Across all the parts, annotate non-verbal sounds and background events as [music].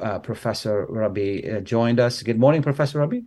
uh, Professor Rabie uh, joined us. Good morning, Professor Rabie.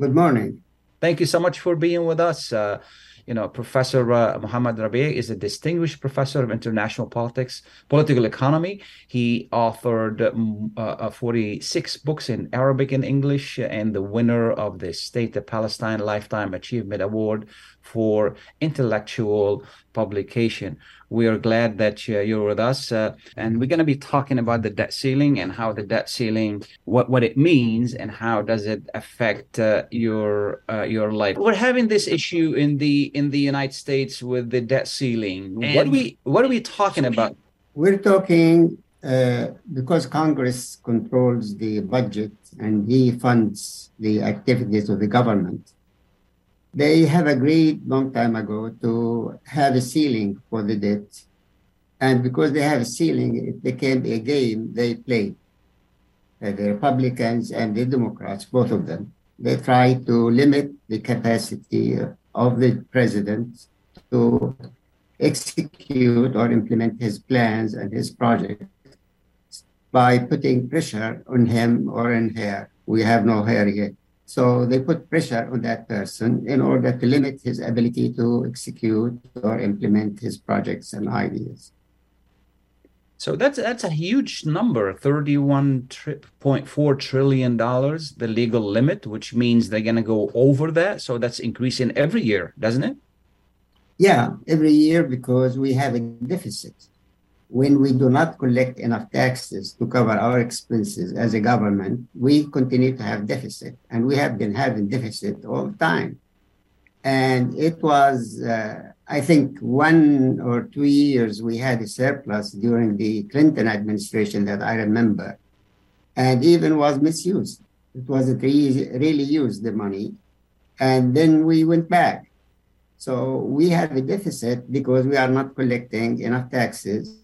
Good morning. Thank you so much for being with us. Uh, you know, Professor uh, Muhammad Rabie is a distinguished professor of international politics, political economy. He authored um, uh, 46 books in Arabic and English, and the winner of the State of Palestine Lifetime Achievement Award for intellectual publication. We are glad that uh, you're with us, uh, and we're going to be talking about the debt ceiling and how the debt ceiling, what what it means, and how does it affect uh, your uh, your life. We're having this issue in the in the United States with the debt ceiling. And what are we what are we talking about? We're talking uh, because Congress controls the budget and he funds the activities of the government they have agreed long time ago to have a ceiling for the debt. And because they have a ceiling, it became a game they played. Uh, the Republicans and the Democrats, both of them, they try to limit the capacity of the president to execute or implement his plans and his projects by putting pressure on him or on her. We have no hair yet so they put pressure on that person in order to limit his ability to execute or implement his projects and ideas. So that's that's a huge number, thirty-one point four trillion dollars, the legal limit, which means they're going to go over that. So that's increasing every year, doesn't it? Yeah, every year because we have a deficit when we do not collect enough taxes to cover our expenses as a government, we continue to have deficit, and we have been having deficit all the time. And it was, uh, I think, one or two years we had a surplus during the Clinton administration that I remember, and even was misused. It wasn't really, really used the money, and then we went back. So we have a deficit because we are not collecting enough taxes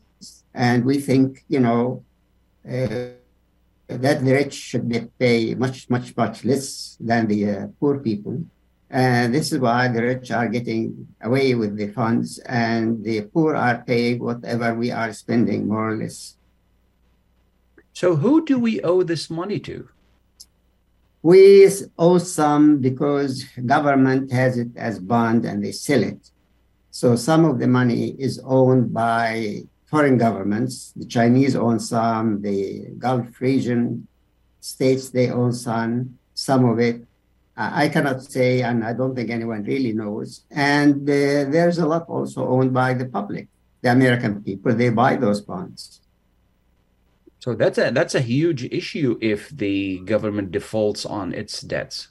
and we think, you know, uh, that the rich should pay much, much, much less than the uh, poor people. And this is why the rich are getting away with the funds and the poor are paying whatever we are spending, more or less. So, who do we owe this money to? We owe some because government has it as bond and they sell it. So some of the money is owned by foreign governments. The Chinese own some, the Gulf region states they own some, some of it. I cannot say, and I don't think anyone really knows. And uh, there's a lot also owned by the public, the American people. They buy those bonds. So that's a that's a huge issue if the government defaults on its debts.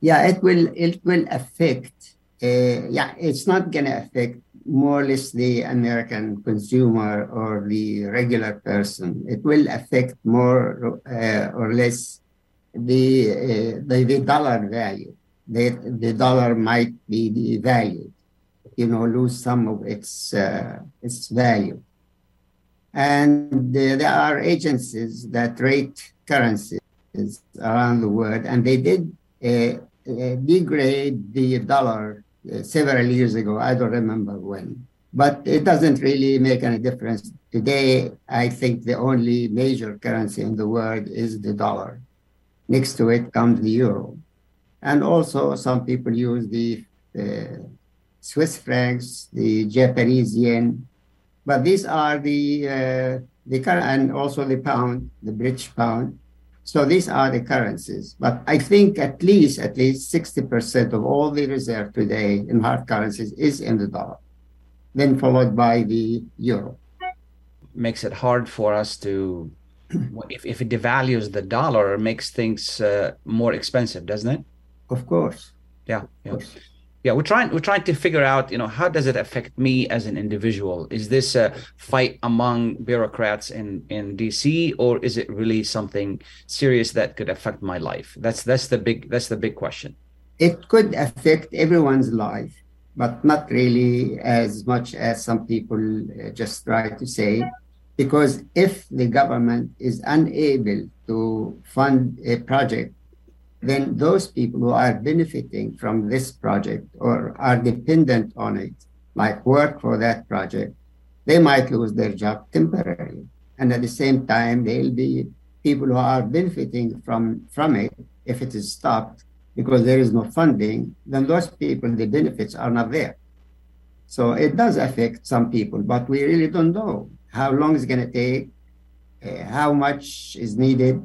Yeah, it will it will affect. Uh, yeah, it's not going to affect more or less the American consumer or the regular person. It will affect more uh, or less the, uh, the, the dollar value. The, the dollar might be devalued, you know, lose some of its uh, its value. And there are agencies that rate currencies around the world, and they did uh, uh, degrade the dollar several years ago. I don't remember when. But it doesn't really make any difference. Today, I think the only major currency in the world is the dollar. Next to it comes the euro. And also, some people use the uh, Swiss francs, the Japanese yen. But these are the, uh, the and also the pound, the British pound. So these are the currencies. But I think at least at least 60% of all the reserve today in hard currencies is in the dollar, then followed by the euro. Makes it hard for us to [clears throat] if, if it devalues the dollar, makes things uh, more expensive, doesn't it? Of course. Yeah. Of course yeah we're trying we're trying to figure out you know how does it affect me as an individual? Is this a fight among bureaucrats in in dc or is it really something serious that could affect my life? That's that's the big that's the big question. It could affect everyone's life but not really as much as some people uh, just try to say. Because if the government is unable to fund a project then those people who are benefiting from this project or are dependent on it, like work for that project, they might lose their job temporarily. and at the same time, they'll be people who are benefiting from from it if it is stopped because there is no funding. Then those people, the benefits are not there. So it does affect some people, but we really don't know how long it's going to take, uh, how much is needed,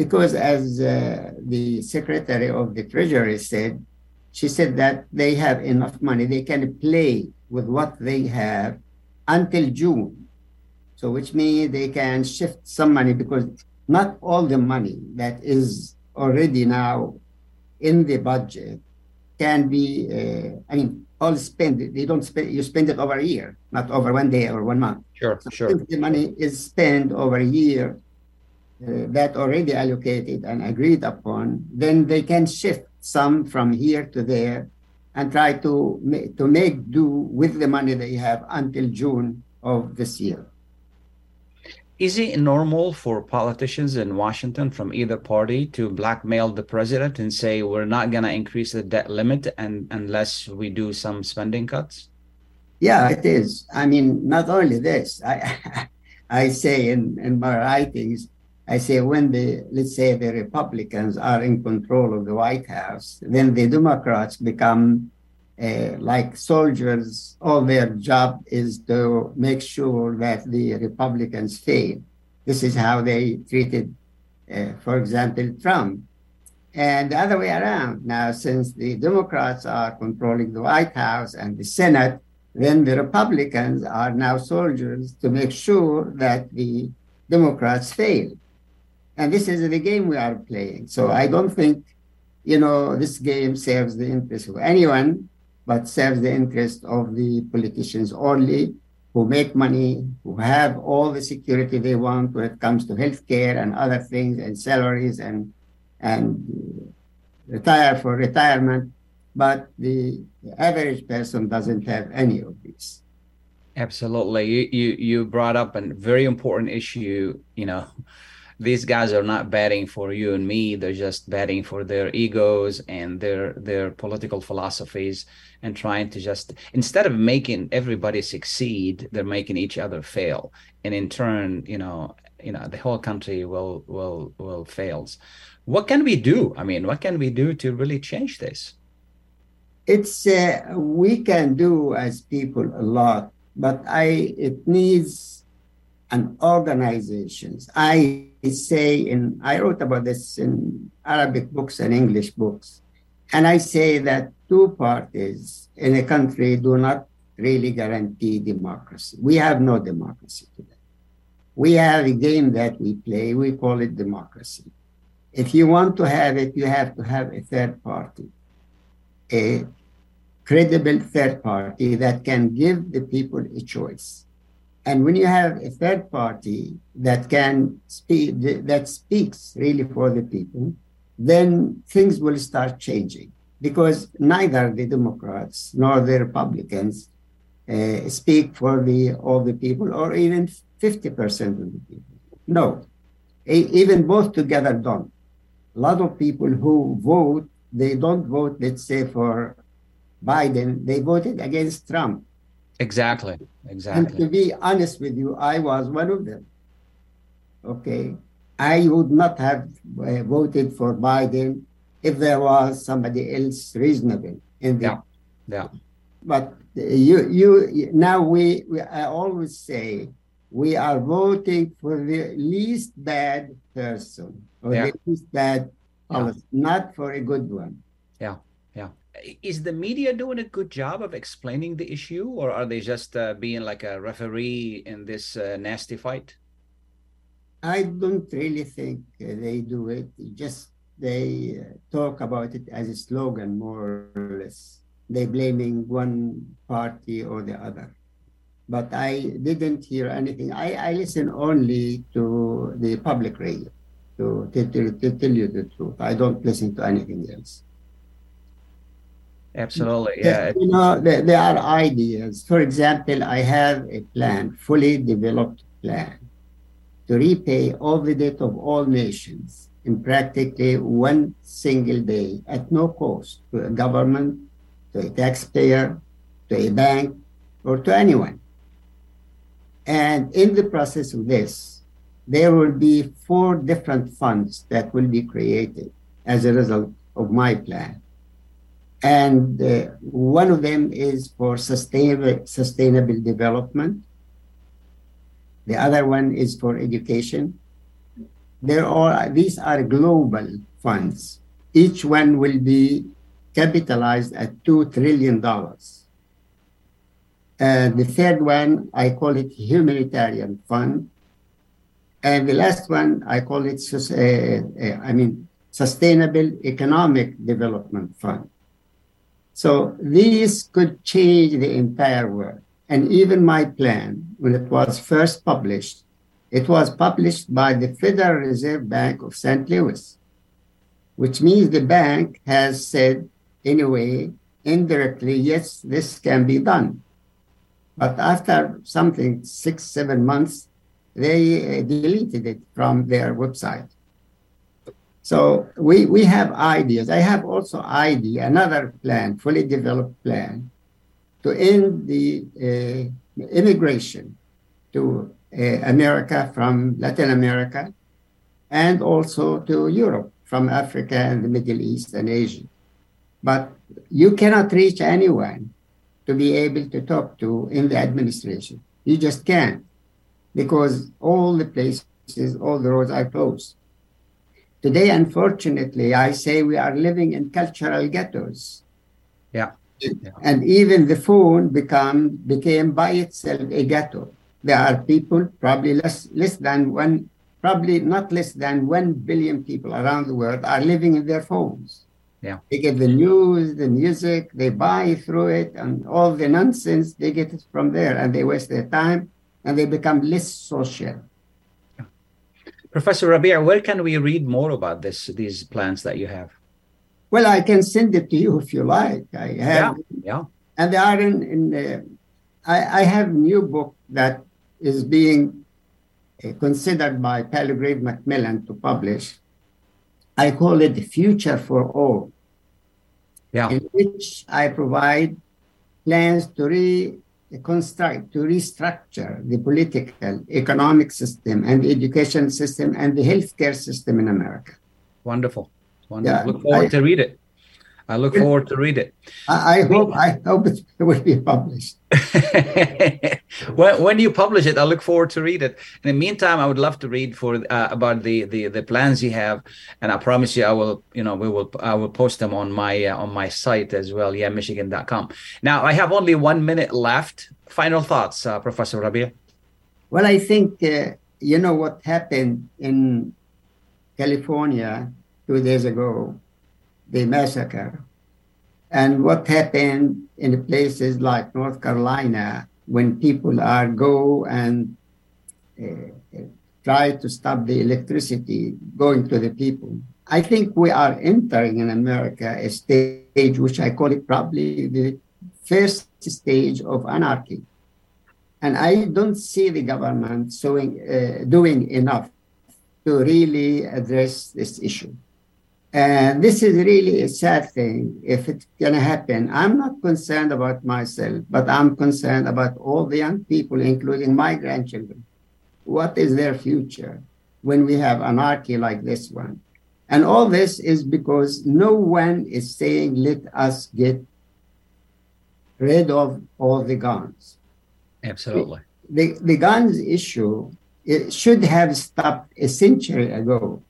because as uh, the secretary of the treasury said, she said that they have enough money, they can play with what they have until June. So which means they can shift some money because not all the money that is already now in the budget can be, uh, I mean, all spend, they don't spend, you spend it over a year, not over one day or one month. Sure, so sure. The money is spent over a year Uh, that already allocated and agreed upon, then they can shift some from here to there and try to, to make do with the money they have until June of this year. Is it normal for politicians in Washington from either party to blackmail the president and say we're not going to increase the debt limit and unless we do some spending cuts? Yeah, it is. I mean, not only this. I [laughs] I say in, in my writings, I say when the let's say the Republicans are in control of the White House, then the Democrats become uh, like soldiers, all their job is to make sure that the Republicans fail. This is how they treated, uh, for example, Trump. And the other way around. Now, since the Democrats are controlling the White House and the Senate, then the Republicans are now soldiers to make sure that the Democrats fail. And this is the game we are playing. So I don't think, you know, this game serves the interest of anyone but serves the interest of the politicians only who make money, who have all the security they want when it comes to healthcare and other things and salaries and and retire for retirement. But the, average person doesn't have any of these. Absolutely. You you you brought up a very important issue, you know, these guys are not betting for you and me they're just betting for their egos and their their political philosophies and trying to just instead of making everybody succeed they're making each other fail. And in turn you know you know the whole country will will will fails. What can we do? I mean what can we do to really change this? It's uh, we can do as people a lot but i it needs an organizations i say in I wrote about this in Arabic books and English books, and I say that two parties in a country do not really guarantee democracy. We have no democracy today. We have a game that we play, we call it democracy. If you want to have it, you have to have a third party, a credible third party that can give the people a choice. And when you have a third party that can speak, that speaks really for the people, then things will start changing because neither the Democrats nor the Republicans uh, speak for the all the people or even 50% of the people. No, even both together don't. A lot of people who vote, they don't vote, let's say, for Biden, they voted against Trump Exactly. Exactly. And to be honest with you, I was one of them. Okay. I would not have uh, voted for Biden if there was somebody else reasonable in the. Yeah. Yeah. But you, you, now we, we, I always say we are voting for the least bad person or yeah. the least bad policy, yeah. not for a good one. Yeah. Is the media doing a good job of explaining the issue or are they just uh, being like a referee in this uh, nasty fight? I don't really think uh, they do it. Just they uh, talk about it as a slogan more or less. They blaming one party or the other. But i didn't hear anything. I, I listen only to the public radio to, to, to, to tell you the truth. I don't listen to anything else Absolutely. Yeah. You know, there, there, are ideas. For example, I have a plan, fully developed plan, to repay all the debt of all nations in practically one single day at no cost to a government, to a taxpayer, to a bank, or to anyone. And in the process of this, there will be four different funds that will be created as a result of my plan. And uh, one of them is for sustainable, sustainable development. The other one is for education. There are these are global funds. Each one will be capitalized at two trillion dollars. Uh, the third one, I call it humanitarian fund, and the last one, I call it, uh, uh, I mean, sustainable economic development fund. So these could change the entire world. And even my plan, when it was first published, it was published by the Federal Reserve Bank of St. Louis, which means the bank has said, in a way, indirectly, yes, this can be done. But after something, six, seven months, they uh, deleted it from their website. So we, we have ideas. I have also idea, another plan, fully developed plan, to end the uh, immigration to uh, America from Latin America and also to Europe from Africa and the Middle East and Asia. But you cannot reach anyone to be able to talk to in the administration. You just can't because all the places, all the roads are closed. Today, unfortunately, I say we are living in cultural ghettos. Yeah. yeah. And even the phone become became by itself a ghetto. There are people, probably less less than one, probably not less than one billion people around the world are living in their phones. Yeah. They get the news, the music, they buy through it, and all the nonsense they get it from there, and they waste their time and they become less social. Professor Rabie, where can we read more about this these plans that you have? Well, I can send it to you if you like. I have, yeah, yeah. and they are in. in I, I have a new book that is being uh, considered by Palgrave Macmillan to publish. I call it the Future for All. Yeah. In which I provide plans to re construct, to restructure the political, economic system and the education system and the healthcare system in America. Wonderful. Wonderful. Yeah, look forward I, to read it. I look forward to read it. I, I hope I hope it will be published. [laughs] when, when you publish it, I look forward to read it. In the meantime, I would love to read for uh, about the, the the plans you have, and I promise you, I will you know we will I will post them on my uh, on my site as well. Yeah, Michigan.com. Now I have only one minute left. Final thoughts, uh, Professor Rabie. Well, I think uh, you know what happened in California two days ago the massacre. And what happened in places like North Carolina when people are go and uh, try to stop the electricity going to the people. I think we are entering in America a stage which I call it probably the first stage of anarchy. And I don't see the government showing, uh, doing enough to really address this issue. And this is really a sad thing if it's going to happen. I'm not concerned about myself, but I'm concerned about all the young people, including my grandchildren. What is their future when we have anarchy like this one? And all this is because no one is saying, let us get rid of all the guns. Absolutely. The, the, the guns issue it should have stopped a century ago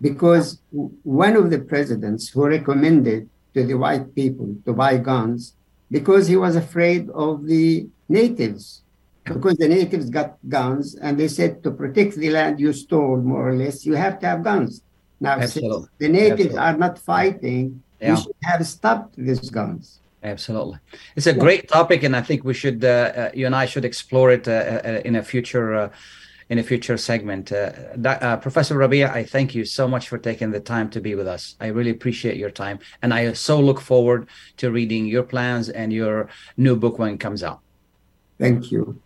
because one of the presidents who recommended to the white people to buy guns because he was afraid of the natives because the natives got guns and they said to protect the land you stole more or less you have to have guns now Absolutely. the natives Absolutely. are not fighting yeah. we should have stopped these guns Absolutely, it's a great topic, and I think we should, uh, uh, you and I should explore it uh, uh in a future uh, in a future segment. Uh, uh, Professor Rabie, I thank you so much for taking the time to be with us. I really appreciate your time. And I so look forward to reading your plans and your new book when it comes out. Thank you.